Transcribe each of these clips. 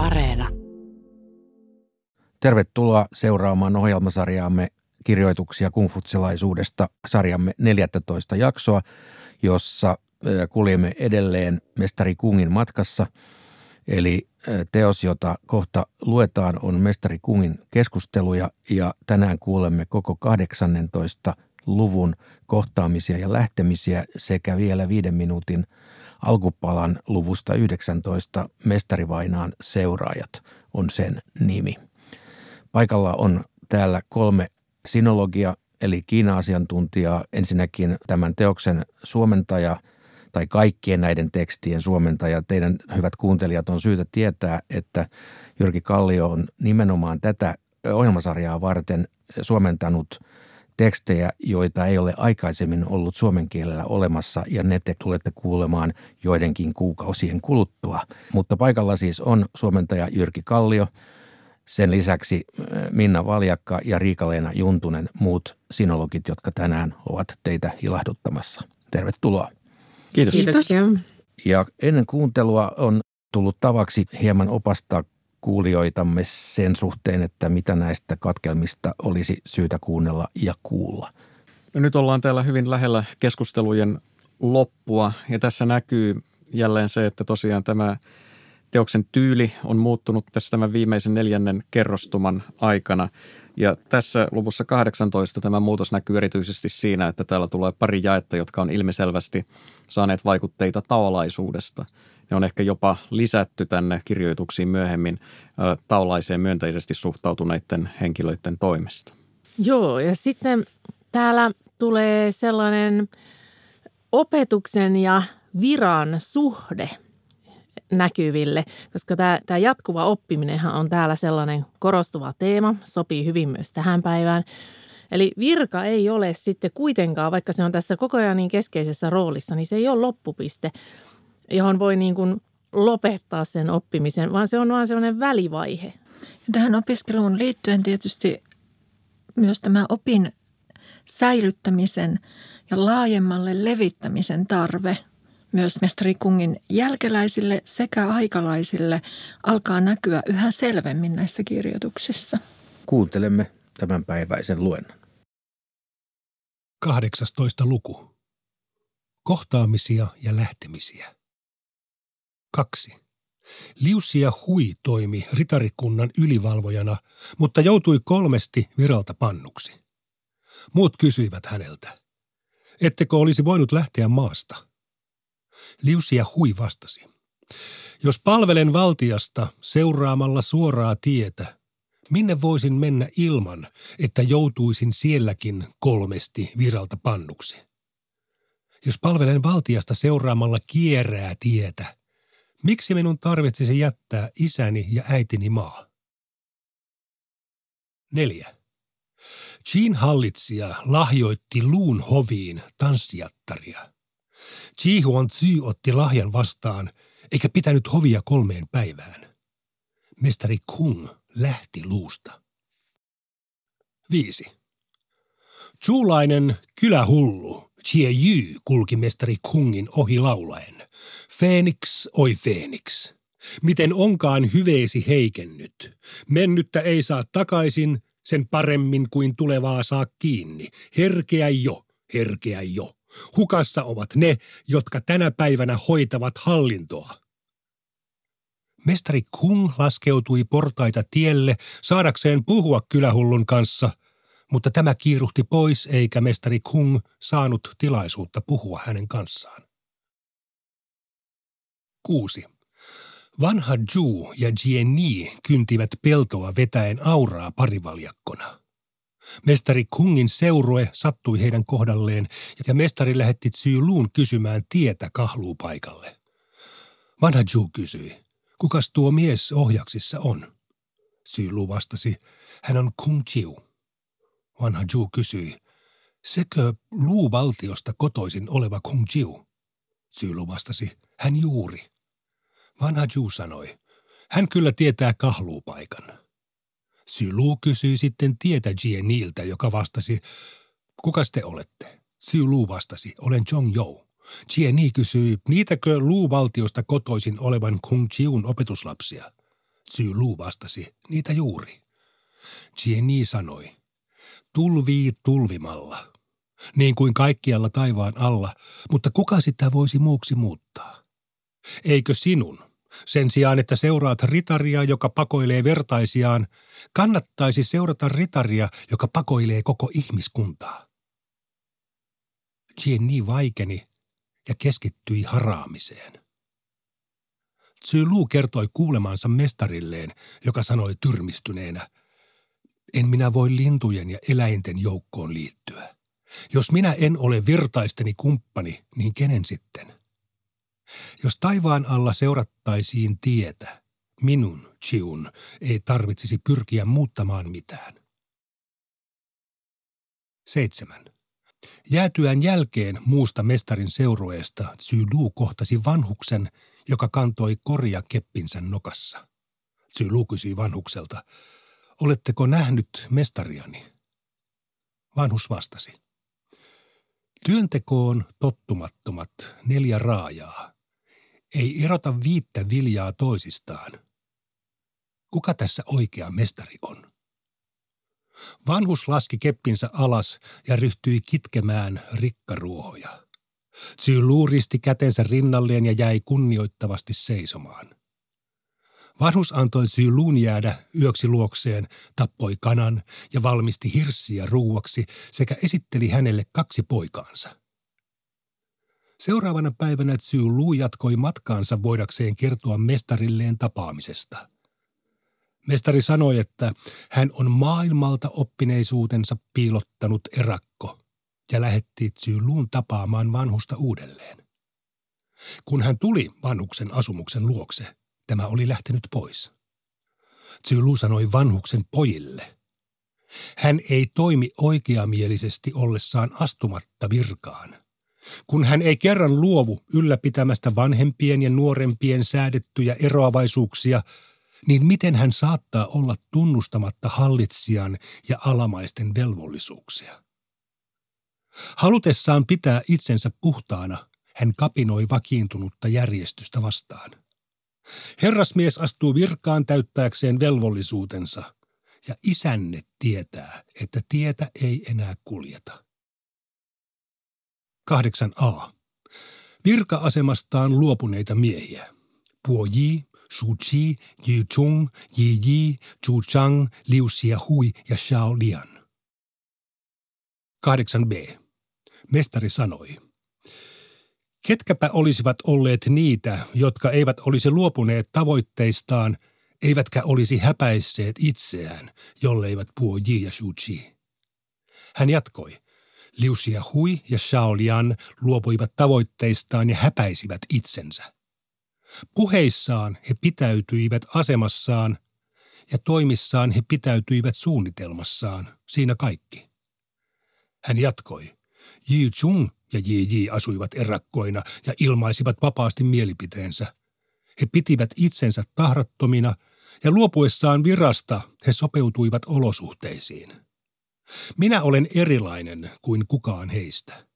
Areena. Tervetuloa seuraamaan ohjelmasarjaamme kirjoituksia kungfutselaisuudesta sarjamme 14 jaksoa, jossa kuljemme edelleen mestari Kungin matkassa. Eli teos, jota kohta luetaan, on mestari Kungin keskusteluja ja tänään kuulemme koko 18 luvun kohtaamisia ja lähtemisiä sekä vielä viiden minuutin alkupalan luvusta 19 Mestarivainaan seuraajat on sen nimi. Paikalla on täällä kolme sinologia eli Kiina-asiantuntijaa. Ensinnäkin tämän teoksen suomentaja tai kaikkien näiden tekstien suomentaja. Teidän hyvät kuuntelijat on syytä tietää, että Jyrki Kallio on nimenomaan tätä ohjelmasarjaa varten suomentanut – tekstejä, joita ei ole aikaisemmin ollut suomen kielellä olemassa ja ne te tulette kuulemaan joidenkin kuukausien kuluttua. Mutta paikalla siis on suomentaja Jyrki Kallio, sen lisäksi äh, Minna Valjakka ja Riikaleena Juntunen, muut sinologit, jotka tänään ovat teitä ilahduttamassa. Tervetuloa. Kiitos. Kiitos. Ja ennen kuuntelua on tullut tavaksi hieman opastaa kuulijoitamme sen suhteen, että mitä näistä katkelmista olisi syytä kuunnella ja kuulla. No nyt ollaan täällä hyvin lähellä keskustelujen loppua ja tässä näkyy jälleen se, että tosiaan tämä teoksen tyyli on muuttunut tässä tämän viimeisen neljännen kerrostuman aikana. Ja tässä luvussa 18 tämä muutos näkyy erityisesti siinä, että täällä tulee pari jaetta, jotka on ilmiselvästi saaneet vaikutteita taolaisuudesta – ne on ehkä jopa lisätty tänne kirjoituksiin myöhemmin taulaiseen myönteisesti suhtautuneiden henkilöiden toimesta. Joo, ja sitten täällä tulee sellainen opetuksen ja viran suhde näkyville, koska tämä, tämä jatkuva oppiminenhan on täällä sellainen korostuva teema, sopii hyvin myös tähän päivään. Eli virka ei ole sitten kuitenkaan, vaikka se on tässä koko ajan niin keskeisessä roolissa, niin se ei ole loppupiste, johon voi niin kuin lopettaa sen oppimisen, vaan se on vaan sellainen välivaihe. Ja tähän opiskeluun liittyen tietysti myös tämä opin säilyttämisen ja laajemmalle levittämisen tarve myös mestari Kungin jälkeläisille sekä aikalaisille alkaa näkyä yhä selvemmin näissä kirjoituksissa. Kuuntelemme tämänpäiväisen luennon. 18. luku. Kohtaamisia ja lähtemisiä. Kaksi. Liusia Hui toimi ritarikunnan ylivalvojana, mutta joutui kolmesti viralta pannuksi. Muut kysyivät häneltä, ettekö olisi voinut lähteä maasta? Liusia Hui vastasi, jos palvelen valtiasta seuraamalla suoraa tietä, minne voisin mennä ilman, että joutuisin sielläkin kolmesti viralta pannuksi? Jos palvelen valtiasta seuraamalla kierää tietä, Miksi minun tarvitsisi jättää isäni ja äitini maa? 4. Jean hallitsija lahjoitti Luun hoviin tanssijattaria. Ji Huan-Tzy otti lahjan vastaan, eikä pitänyt hovia kolmeen päivään. Mestari Kung lähti luusta. 5. Chuulainen kylähullu Jie Yu kulki mestari Kungin ohi laulaen. Feenix, oi Feenix, miten onkaan hyveesi heikennyt. Mennyttä ei saa takaisin, sen paremmin kuin tulevaa saa kiinni. Herkeä jo, herkeä jo. Hukassa ovat ne, jotka tänä päivänä hoitavat hallintoa. Mestari Kung laskeutui portaita tielle saadakseen puhua kylähullun kanssa, mutta tämä kiiruhti pois eikä mestari Kung saanut tilaisuutta puhua hänen kanssaan. 6. Vanha Ju ja Jieni kyntivät peltoa vetäen auraa parivaljakkona. Mestari Kungin seurue sattui heidän kohdalleen ja mestari lähetti Luun kysymään tietä kahluupaikalle. Vanha Ju kysyi, kukas tuo mies ohjaksissa on? Lu vastasi, hän on Kung Chiu. Vanha Ju kysyi, sekö luuvaltiosta kotoisin oleva Kung Chiu? Syylu vastasi, hän juuri. Vanha Ju sanoi, hän kyllä tietää kahluupaikan. Sylu kysyi sitten tietä Jieniltä, joka vastasi, kuka te olette? Sylu vastasi, olen Jong Jou. Jieni kysyi, niitäkö luuvaltiosta kotoisin olevan Kung Chiun opetuslapsia? Lu vastasi, niitä juuri. Jenny sanoi, tulvii tulvimalla, niin kuin kaikkialla taivaan alla, mutta kuka sitä voisi muuksi muuttaa? Eikö sinun, sen sijaan, että seuraat ritaria, joka pakoilee vertaisiaan, kannattaisi seurata ritaria, joka pakoilee koko ihmiskuntaa. Jenny vaikeni ja keskittyi haraamiseen. Lu kertoi kuulemansa mestarilleen, joka sanoi tyrmistyneenä, en minä voi lintujen ja eläinten joukkoon liittyä. Jos minä en ole virtaisteni kumppani, niin kenen sitten? Jos taivaan alla seurattaisiin tietä, minun, Chiun, ei tarvitsisi pyrkiä muuttamaan mitään. 7. Jäätyään jälkeen muusta mestarin seurueesta Lu kohtasi vanhuksen, joka kantoi korja keppinsä nokassa. Lu kysyi vanhukselta, oletteko nähnyt mestariani? Vanhus vastasi. Työntekoon tottumattomat neljä raajaa. Ei erota viittä viljaa toisistaan. Kuka tässä oikea mestari on? Vanhus laski keppinsä alas ja ryhtyi kitkemään rikkaruohoja. Zylu risti kätensä rinnalleen ja jäi kunnioittavasti seisomaan. Vanhus antoi Zylun jäädä yöksi luokseen, tappoi kanan ja valmisti hirssiä ruuaksi sekä esitteli hänelle kaksi poikaansa. Seuraavana päivänä Zylu jatkoi matkaansa voidakseen kertoa mestarilleen tapaamisesta. Mestari sanoi, että hän on maailmalta oppineisuutensa piilottanut erakko ja lähetti Zylun tapaamaan vanhusta uudelleen. Kun hän tuli vanhuksen asumuksen luokse, tämä oli lähtenyt pois. Zylu sanoi vanhuksen pojille. Hän ei toimi oikeamielisesti ollessaan astumatta virkaan. Kun hän ei kerran luovu ylläpitämästä vanhempien ja nuorempien säädettyjä eroavaisuuksia, niin miten hän saattaa olla tunnustamatta hallitsijan ja alamaisten velvollisuuksia? Halutessaan pitää itsensä puhtaana, hän kapinoi vakiintunutta järjestystä vastaan. Herrasmies astuu virkaan täyttääkseen velvollisuutensa, ja isänne tietää, että tietä ei enää kuljeta. 8a. Virka-asemastaan luopuneita miehiä. Puo Yi, Shu Qi, Yi Chung, Yi Yi, Zhu Chang, Liu Xiahui ja Xiao Lian. 8b. Mestari sanoi – Ketkäpä olisivat olleet niitä, jotka eivät olisi luopuneet tavoitteistaan, eivätkä olisi häpäisseet itseään, jolleivät puo Ji ja Shuji. Hän jatkoi. Liu Hui ja Shaolian luopuivat tavoitteistaan ja häpäisivät itsensä. Puheissaan he pitäytyivät asemassaan ja toimissaan he pitäytyivät suunnitelmassaan, siinä kaikki. Hän jatkoi. Yi Chung ja J.J. asuivat erakkoina ja ilmaisivat vapaasti mielipiteensä. He pitivät itsensä tahrattomina ja luopuessaan virasta he sopeutuivat olosuhteisiin. Minä olen erilainen kuin kukaan heistä.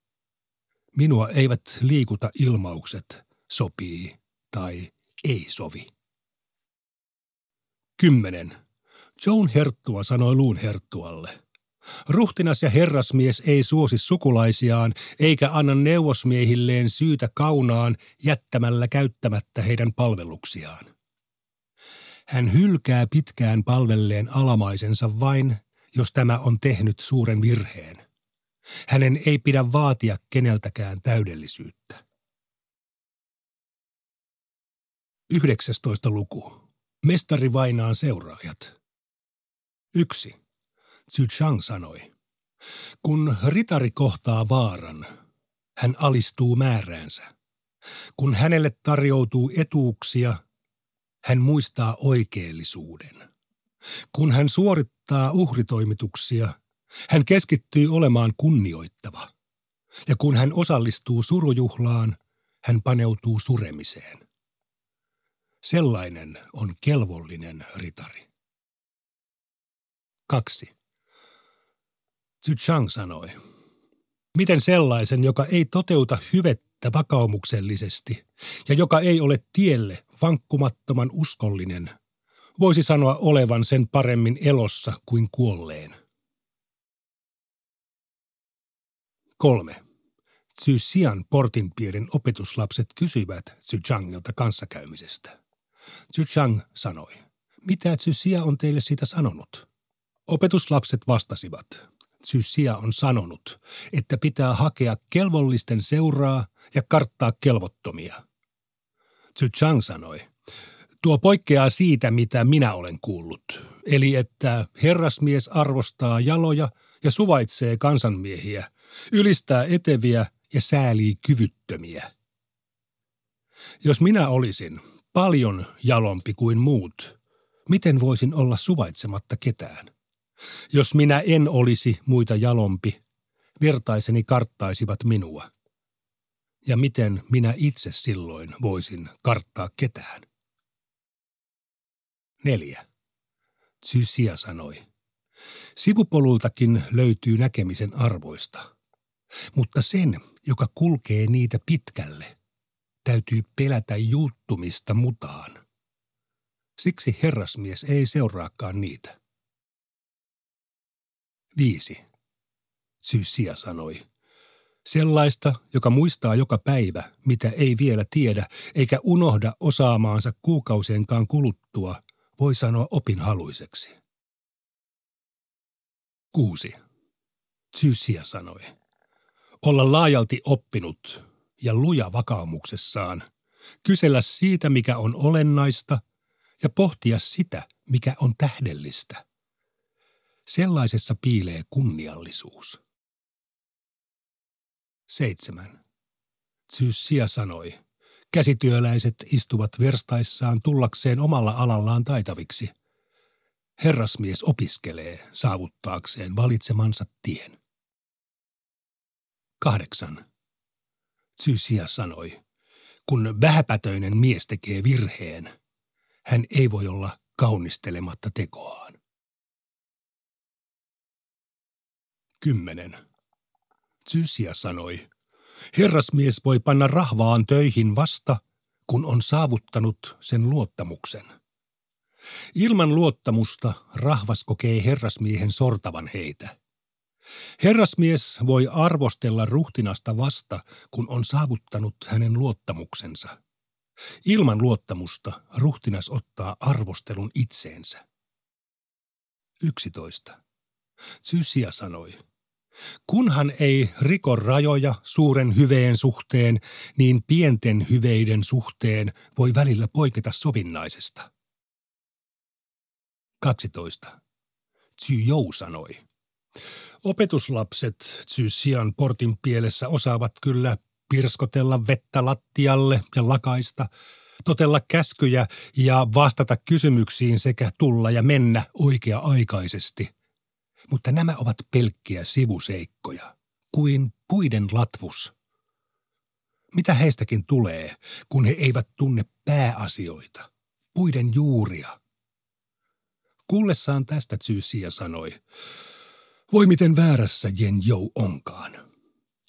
Minua eivät liikuta ilmaukset sopii tai ei sovi. 10. Joan Herttua sanoi Luun Herttualle – Ruhtinas ja herrasmies ei suosi sukulaisiaan eikä anna neuvosmiehilleen syytä kaunaan jättämällä käyttämättä heidän palveluksiaan. Hän hylkää pitkään palvelleen alamaisensa vain, jos tämä on tehnyt suuren virheen. Hänen ei pidä vaatia keneltäkään täydellisyyttä. 19. luku. Mestari vainaan seuraajat. 1. Zhu Chang sanoi. Kun ritari kohtaa vaaran, hän alistuu määräänsä. Kun hänelle tarjoutuu etuuksia, hän muistaa oikeellisuuden. Kun hän suorittaa uhritoimituksia, hän keskittyy olemaan kunnioittava. Ja kun hän osallistuu surujuhlaan, hän paneutuu suremiseen. Sellainen on kelvollinen ritari. 2. Zhu Chang sanoi. Miten sellaisen, joka ei toteuta hyvettä vakaumuksellisesti ja joka ei ole tielle vankkumattoman uskollinen, Voisi sanoa olevan sen paremmin elossa kuin kuolleen. Kolme. Zyxian portinpiirin opetuslapset kysyivät Zhuchangilta kanssakäymisestä. Zhuchang sanoi, mitä Zyxia on teille siitä sanonut? Opetuslapset vastasivat, Zyxia on sanonut, että pitää hakea kelvollisten seuraa ja karttaa kelvottomia. Zhuchang sanoi, tuo poikkeaa siitä, mitä minä olen kuullut, eli että herrasmies arvostaa jaloja ja suvaitsee kansanmiehiä, ylistää eteviä ja säälii kyvyttömiä. Jos minä olisin paljon jalompi kuin muut, miten voisin olla suvaitsematta ketään? Jos minä en olisi muita jalompi, vertaiseni karttaisivat minua. Ja miten minä itse silloin voisin karttaa ketään? Neljä. Zysia sanoi. Sivupolultakin löytyy näkemisen arvoista – mutta sen, joka kulkee niitä pitkälle, täytyy pelätä juuttumista mutaan. Siksi herrasmies ei seuraakaan niitä. Viisi. Syysiä sanoi. Sellaista, joka muistaa joka päivä, mitä ei vielä tiedä, eikä unohda osaamaansa kuukausienkaan kuluttua, voi sanoa opinhaluiseksi. Kuusi. Syysiä sanoi olla laajalti oppinut ja luja vakaumuksessaan, kysellä siitä, mikä on olennaista ja pohtia sitä, mikä on tähdellistä. Sellaisessa piilee kunniallisuus. 7. Zysia sanoi, käsityöläiset istuvat verstaissaan tullakseen omalla alallaan taitaviksi. Herrasmies opiskelee saavuttaakseen valitsemansa tien. Kahdeksan. Zysia sanoi, kun vähäpätöinen mies tekee virheen, hän ei voi olla kaunistelematta tekoaan. Kymmenen. Zysia sanoi, herrasmies voi panna rahvaan töihin vasta, kun on saavuttanut sen luottamuksen. Ilman luottamusta rahvas kokee herrasmiehen sortavan heitä – Herrasmies voi arvostella ruhtinasta vasta, kun on saavuttanut hänen luottamuksensa. Ilman luottamusta ruhtinas ottaa arvostelun itseensä. 11. Sysia sanoi, kunhan ei riko rajoja suuren hyveen suhteen, niin pienten hyveiden suhteen voi välillä poiketa sovinnaisesta. 12. Jou sanoi, Opetuslapset Zysian portin pielessä osaavat kyllä pirskotella vettä lattialle ja lakaista, totella käskyjä ja vastata kysymyksiin sekä tulla ja mennä oikea-aikaisesti. Mutta nämä ovat pelkkiä sivuseikkoja, kuin puiden latvus. Mitä heistäkin tulee, kun he eivät tunne pääasioita, puiden juuria? Kuullessaan tästä Zysia sanoi, voi miten väärässä Jen Jou onkaan.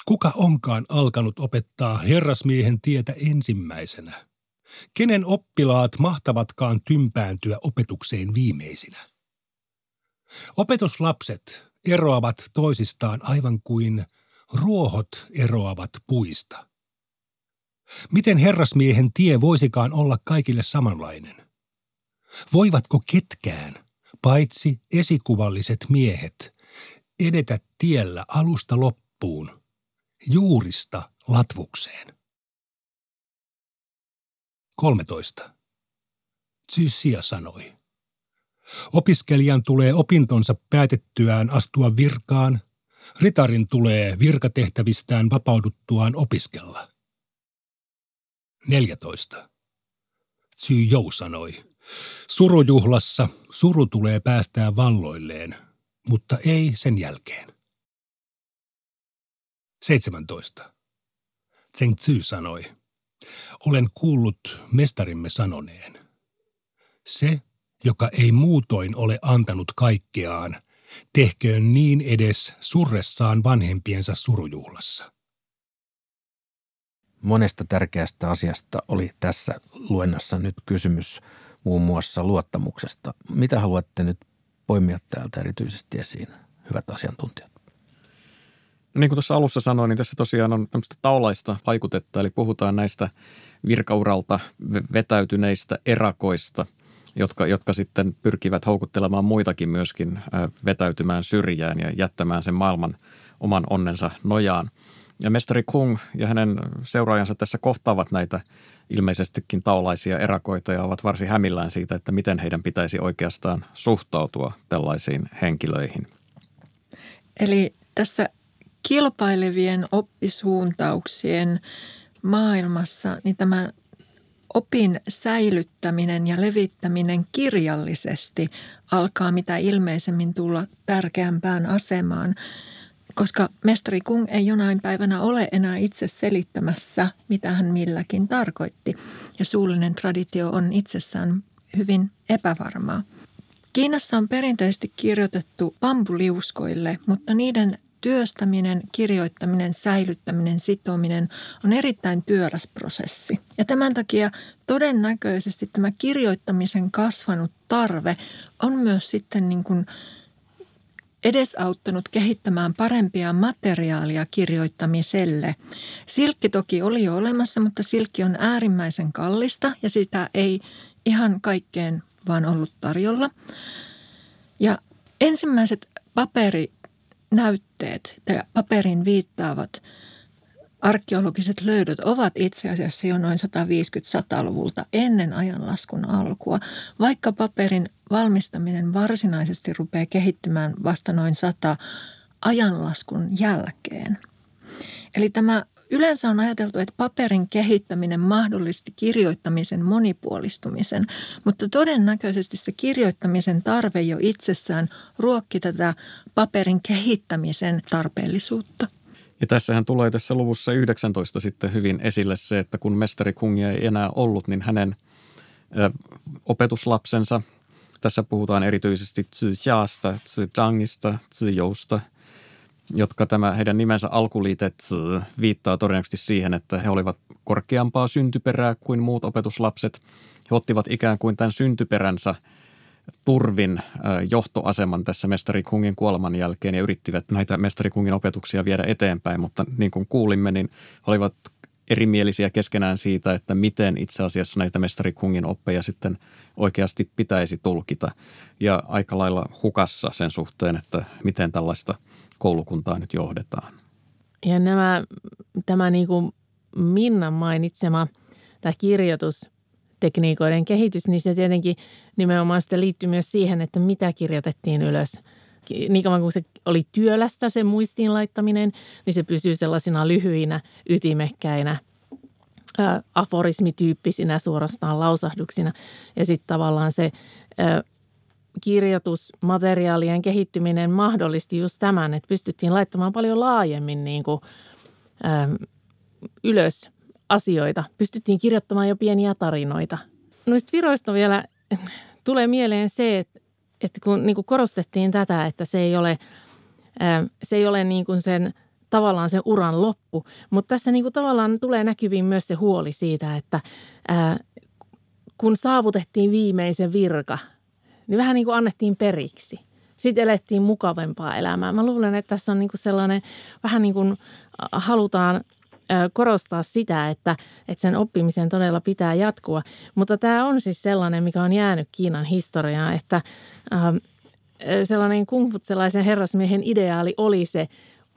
Kuka onkaan alkanut opettaa herrasmiehen tietä ensimmäisenä? Kenen oppilaat mahtavatkaan tympääntyä opetukseen viimeisinä? Opetuslapset eroavat toisistaan aivan kuin ruohot eroavat puista. Miten herrasmiehen tie voisikaan olla kaikille samanlainen? Voivatko ketkään, paitsi esikuvalliset miehet, edetä tiellä alusta loppuun, juurista latvukseen. 13. Zysia sanoi. Opiskelijan tulee opintonsa päätettyään astua virkaan, ritarin tulee virkatehtävistään vapauduttuaan opiskella. 14. Jou sanoi. Surujuhlassa suru tulee päästää valloilleen, mutta ei sen jälkeen. 17. Zheng Tzu sanoi, olen kuullut mestarimme sanoneen. Se, joka ei muutoin ole antanut kaikkeaan, tehköön niin edes surressaan vanhempiensa surujuhlassa. Monesta tärkeästä asiasta oli tässä luennassa nyt kysymys, muun muassa luottamuksesta. Mitä haluatte nyt poimia täältä erityisesti esiin, hyvät asiantuntijat? No niin kuin tuossa alussa sanoin, niin tässä tosiaan on tämmöistä taulaista vaikutetta, eli puhutaan näistä virkauralta vetäytyneistä erakoista, jotka, jotka sitten pyrkivät houkuttelemaan muitakin myöskin vetäytymään syrjään ja jättämään sen maailman oman onnensa nojaan. Ja mestari Kung ja hänen seuraajansa tässä kohtaavat näitä ilmeisestikin taulaisia erakoita ja ovat varsin hämillään siitä, että miten heidän pitäisi oikeastaan suhtautua tällaisiin henkilöihin. Eli tässä kilpailevien oppisuuntauksien maailmassa niin tämä opin säilyttäminen ja levittäminen kirjallisesti alkaa mitä ilmeisemmin tulla tärkeämpään asemaan – koska mestari Kung ei jonain päivänä ole enää itse selittämässä, mitä hän milläkin tarkoitti. Ja suullinen traditio on itsessään hyvin epävarmaa. Kiinassa on perinteisesti kirjoitettu bambuliuskoille, mutta niiden työstäminen, kirjoittaminen, säilyttäminen, sitominen on erittäin työläs prosessi. Ja tämän takia todennäköisesti tämä kirjoittamisen kasvanut tarve on myös sitten niin kuin edesauttanut kehittämään parempia materiaalia kirjoittamiselle. Silkki toki oli jo olemassa, mutta silkki on äärimmäisen kallista ja sitä ei ihan kaikkeen vaan ollut tarjolla. Ja ensimmäiset paperinäytteet tai paperin viittaavat arkeologiset löydöt ovat itse asiassa jo noin 150-100-luvulta ennen ajanlaskun alkua, vaikka paperin valmistaminen varsinaisesti rupeaa kehittymään vasta noin 100 ajanlaskun jälkeen. Eli tämä Yleensä on ajateltu, että paperin kehittäminen mahdollisti kirjoittamisen monipuolistumisen, mutta todennäköisesti se kirjoittamisen tarve jo itsessään ruokki tätä paperin kehittämisen tarpeellisuutta. Ja tässähän tulee tässä luvussa 19 sitten hyvin esille se, että kun mestari Kungia ei enää ollut, niin hänen opetuslapsensa, tässä puhutaan erityisesti Tzu Xiasta, Tzu Zhangista, Jousta, jotka tämä heidän nimensä alkuliite Tzu viittaa todennäköisesti siihen, että he olivat korkeampaa syntyperää kuin muut opetuslapset. He ottivat ikään kuin tämän syntyperänsä – turvin johtoaseman tässä mestari Kungin kuoleman jälkeen ja yrittivät näitä mestari Kungin opetuksia viedä eteenpäin, mutta niin kuin kuulimme, niin olivat erimielisiä keskenään siitä, että miten itse asiassa näitä mestari Kungin oppeja sitten oikeasti pitäisi tulkita ja aika lailla hukassa sen suhteen, että miten tällaista koulukuntaa nyt johdetaan. Ja nämä, tämä niin kuin Minnan mainitsema tämä kirjoitus – tekniikoiden kehitys, niin se tietenkin nimenomaan sitten liittyy myös siihen, että mitä kirjoitettiin ylös. Niin kauan kuin se oli työlästä se muistiin laittaminen, niin se pysyy sellaisina lyhyinä, ytimekkäinä, aforismityyppisinä suorastaan lausahduksina. Ja sitten tavallaan se kirjoitusmateriaalien kehittyminen mahdollisti just tämän, että pystyttiin laittamaan paljon laajemmin niin kuin, ä, ylös asioita. Pystyttiin kirjoittamaan jo pieniä tarinoita. Noista viroista vielä tulee mieleen se, että, että kun niin kuin korostettiin tätä, että se ei ole, se ei ole niin kuin sen tavallaan sen uran loppu, mutta tässä niin kuin tavallaan tulee näkyviin myös se huoli siitä, että kun saavutettiin viimeisen virka, niin vähän niin kuin annettiin periksi. Sitten elettiin mukavempaa elämää. Mä luulen, että tässä on niin kuin sellainen, vähän niin kuin halutaan korostaa sitä, että, että sen oppimisen todella pitää jatkua. Mutta tämä on siis sellainen, mikä on jäänyt Kiinan historiaan, että äh, sellainen kungfutselaisen herrasmiehen ideaali oli se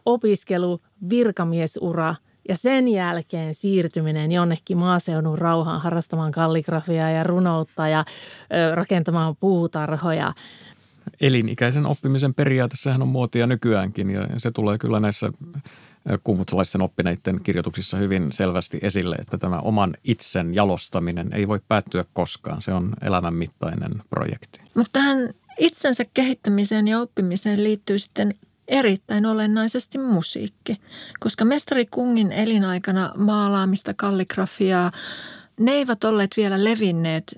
opiskelu, virkamiesura ja sen jälkeen siirtyminen jonnekin maaseudun rauhaan harrastamaan kalligrafiaa ja runoutta ja ö, rakentamaan puutarhoja. Elinikäisen oppimisen periaate, sehän on muotia nykyäänkin ja se tulee kyllä näissä kuumutsalaisten oppineiden kirjoituksissa hyvin selvästi esille, että tämä oman itsen jalostaminen ei voi päättyä koskaan. Se on elämänmittainen projekti. Mutta tähän itsensä kehittämiseen ja oppimiseen liittyy sitten erittäin olennaisesti musiikki, koska mestari Kungin elinaikana maalaamista, kalligrafiaa, ne eivät olleet vielä levinneet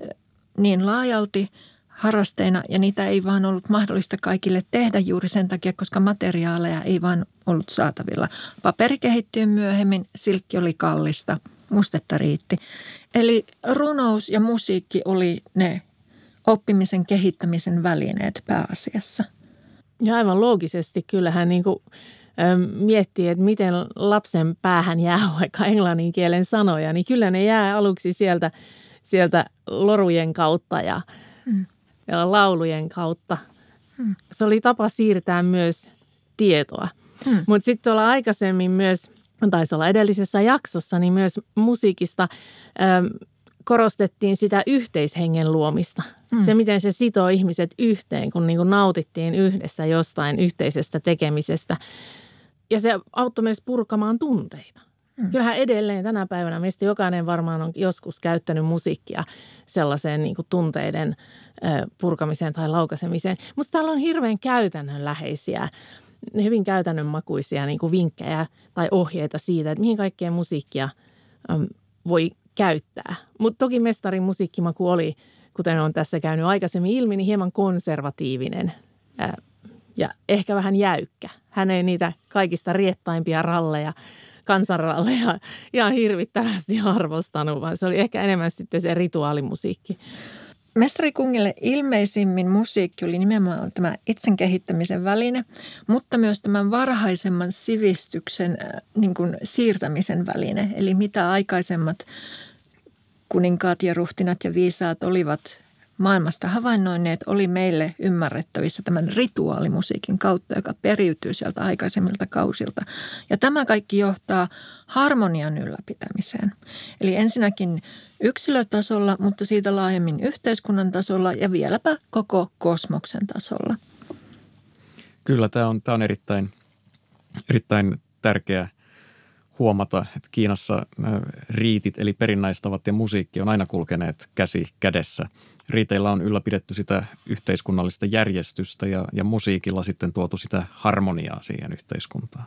niin laajalti – harrasteina ja niitä ei vaan ollut mahdollista kaikille tehdä juuri sen takia, koska materiaaleja ei vaan ollut saatavilla. Paperi kehittyy myöhemmin, silkki oli kallista, mustetta riitti. Eli runous ja musiikki oli ne oppimisen kehittämisen välineet pääasiassa. Ja aivan loogisesti kyllähän niin kuin, ö, miettii, että miten lapsen päähän jää vaikka englannin kielen sanoja, niin kyllä ne jää aluksi sieltä, sieltä lorujen kautta ja, mm. ja laulujen kautta. Mm. Se oli tapa siirtää myös tietoa. Mm. Mutta sitten tuolla aikaisemmin myös, taisi olla edellisessä jaksossa, niin myös musiikista ö, korostettiin sitä yhteishengen luomista. Mm. Se, miten se sitoo ihmiset yhteen, kun niin kuin nautittiin yhdessä jostain yhteisestä tekemisestä. Ja se auttoi myös purkamaan tunteita. Mm. Kyllähän edelleen tänä päivänä meistä jokainen varmaan on joskus käyttänyt musiikkia sellaiseen niin kuin tunteiden purkamiseen tai laukaisemiseen. Mutta täällä on hirveän käytännönläheisiä, hyvin käytännönmakuisia niin kuin vinkkejä tai ohjeita siitä, että mihin kaikkeen musiikkia voi käyttää. Mutta toki mestarin musiikkimaku oli, kuten on tässä käynyt aikaisemmin ilmi, niin hieman konservatiivinen ää, ja ehkä vähän jäykkä. Hän ei niitä kaikista riettaimpia ralleja, kansanralleja ihan hirvittävästi arvostanut, vaan se oli ehkä enemmän sitten se rituaalimusiikki. Mestari Kungille ilmeisimmin musiikki oli nimenomaan tämä itsen kehittämisen väline, mutta myös tämän varhaisemman sivistyksen niin kuin siirtämisen väline. Eli mitä aikaisemmat kuninkaat ja ruhtinat ja viisaat olivat maailmasta havainnoineet, oli meille ymmärrettävissä tämän rituaalimusiikin kautta, joka periytyy sieltä aikaisemmilta kausilta. Ja tämä kaikki johtaa harmonian ylläpitämiseen. Eli ensinnäkin yksilötasolla, mutta siitä laajemmin yhteiskunnan tasolla ja vieläpä koko kosmoksen tasolla. Kyllä, tämä on, tämä on erittäin, erittäin tärkeä – huomata, että Kiinassa riitit eli perinnäistavat ja musiikki on aina kulkeneet käsi kädessä. Riiteillä on ylläpidetty sitä yhteiskunnallista järjestystä ja, ja musiikilla sitten tuotu sitä harmoniaa siihen yhteiskuntaan.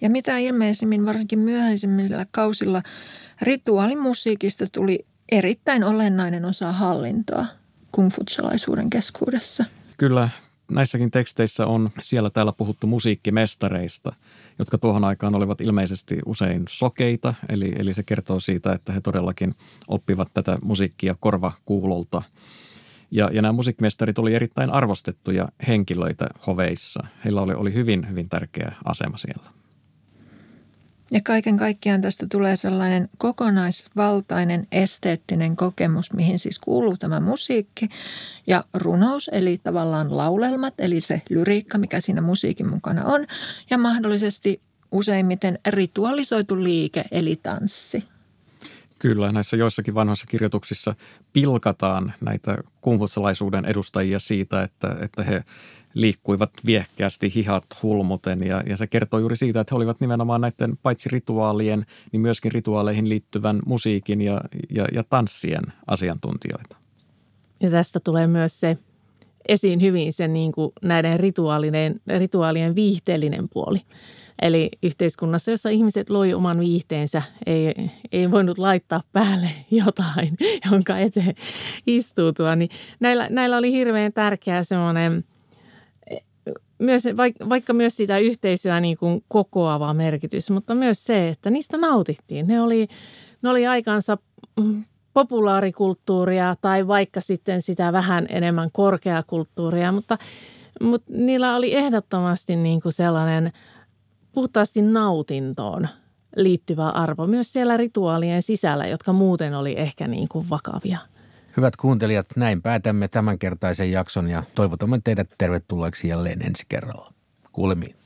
Ja mitä ilmeisimmin varsinkin myöhäisemmillä kausilla rituaalimusiikista tuli erittäin olennainen osa hallintoa kungfutsalaisuuden keskuudessa. Kyllä, näissäkin teksteissä on siellä täällä puhuttu musiikkimestareista, jotka tuohon aikaan olivat ilmeisesti usein sokeita, eli, eli se kertoo siitä, että he todellakin oppivat tätä musiikkia korvakuulolta. Ja, ja nämä musiikkimestarit oli erittäin arvostettuja henkilöitä hoveissa. Heillä oli, oli hyvin, hyvin tärkeä asema siellä. Ja kaiken kaikkiaan tästä tulee sellainen kokonaisvaltainen esteettinen kokemus, mihin siis kuuluu tämä musiikki ja runous, eli tavallaan laulelmat, eli se lyriikka, mikä siinä musiikin mukana on, ja mahdollisesti useimmiten ritualisoitu liike, eli tanssi. Kyllä, näissä joissakin vanhoissa kirjoituksissa pilkataan näitä kumfutsalaisuuden edustajia siitä, että, että he liikkuivat viehkeästi hihat hulmuten ja, ja se kertoo juuri siitä, että he olivat nimenomaan näiden paitsi rituaalien, niin myöskin rituaaleihin liittyvän musiikin ja, ja, ja tanssien asiantuntijoita. Ja tästä tulee myös se esiin hyvin se niin kuin näiden rituaalien, rituaalien viihteellinen puoli. Eli yhteiskunnassa, jossa ihmiset loi oman viihteensä, ei, ei voinut laittaa päälle jotain, jonka eteen istuutua, niin näillä, näillä oli hirveän tärkeä semmoinen – myös, vaikka myös sitä yhteisöä niin kuin kokoava merkitys, mutta myös se, että niistä nautittiin. Ne oli, ne oli aikansa populaarikulttuuria tai vaikka sitten sitä vähän enemmän korkeakulttuuria, mutta, mutta niillä oli ehdottomasti niin kuin sellainen puhtaasti nautintoon liittyvä arvo myös siellä rituaalien sisällä, jotka muuten oli ehkä niin kuin vakavia. Hyvät kuuntelijat, näin päätämme tämänkertaisen jakson ja toivotamme teidät tervetulleeksi jälleen ensi kerralla. Kuulemiin.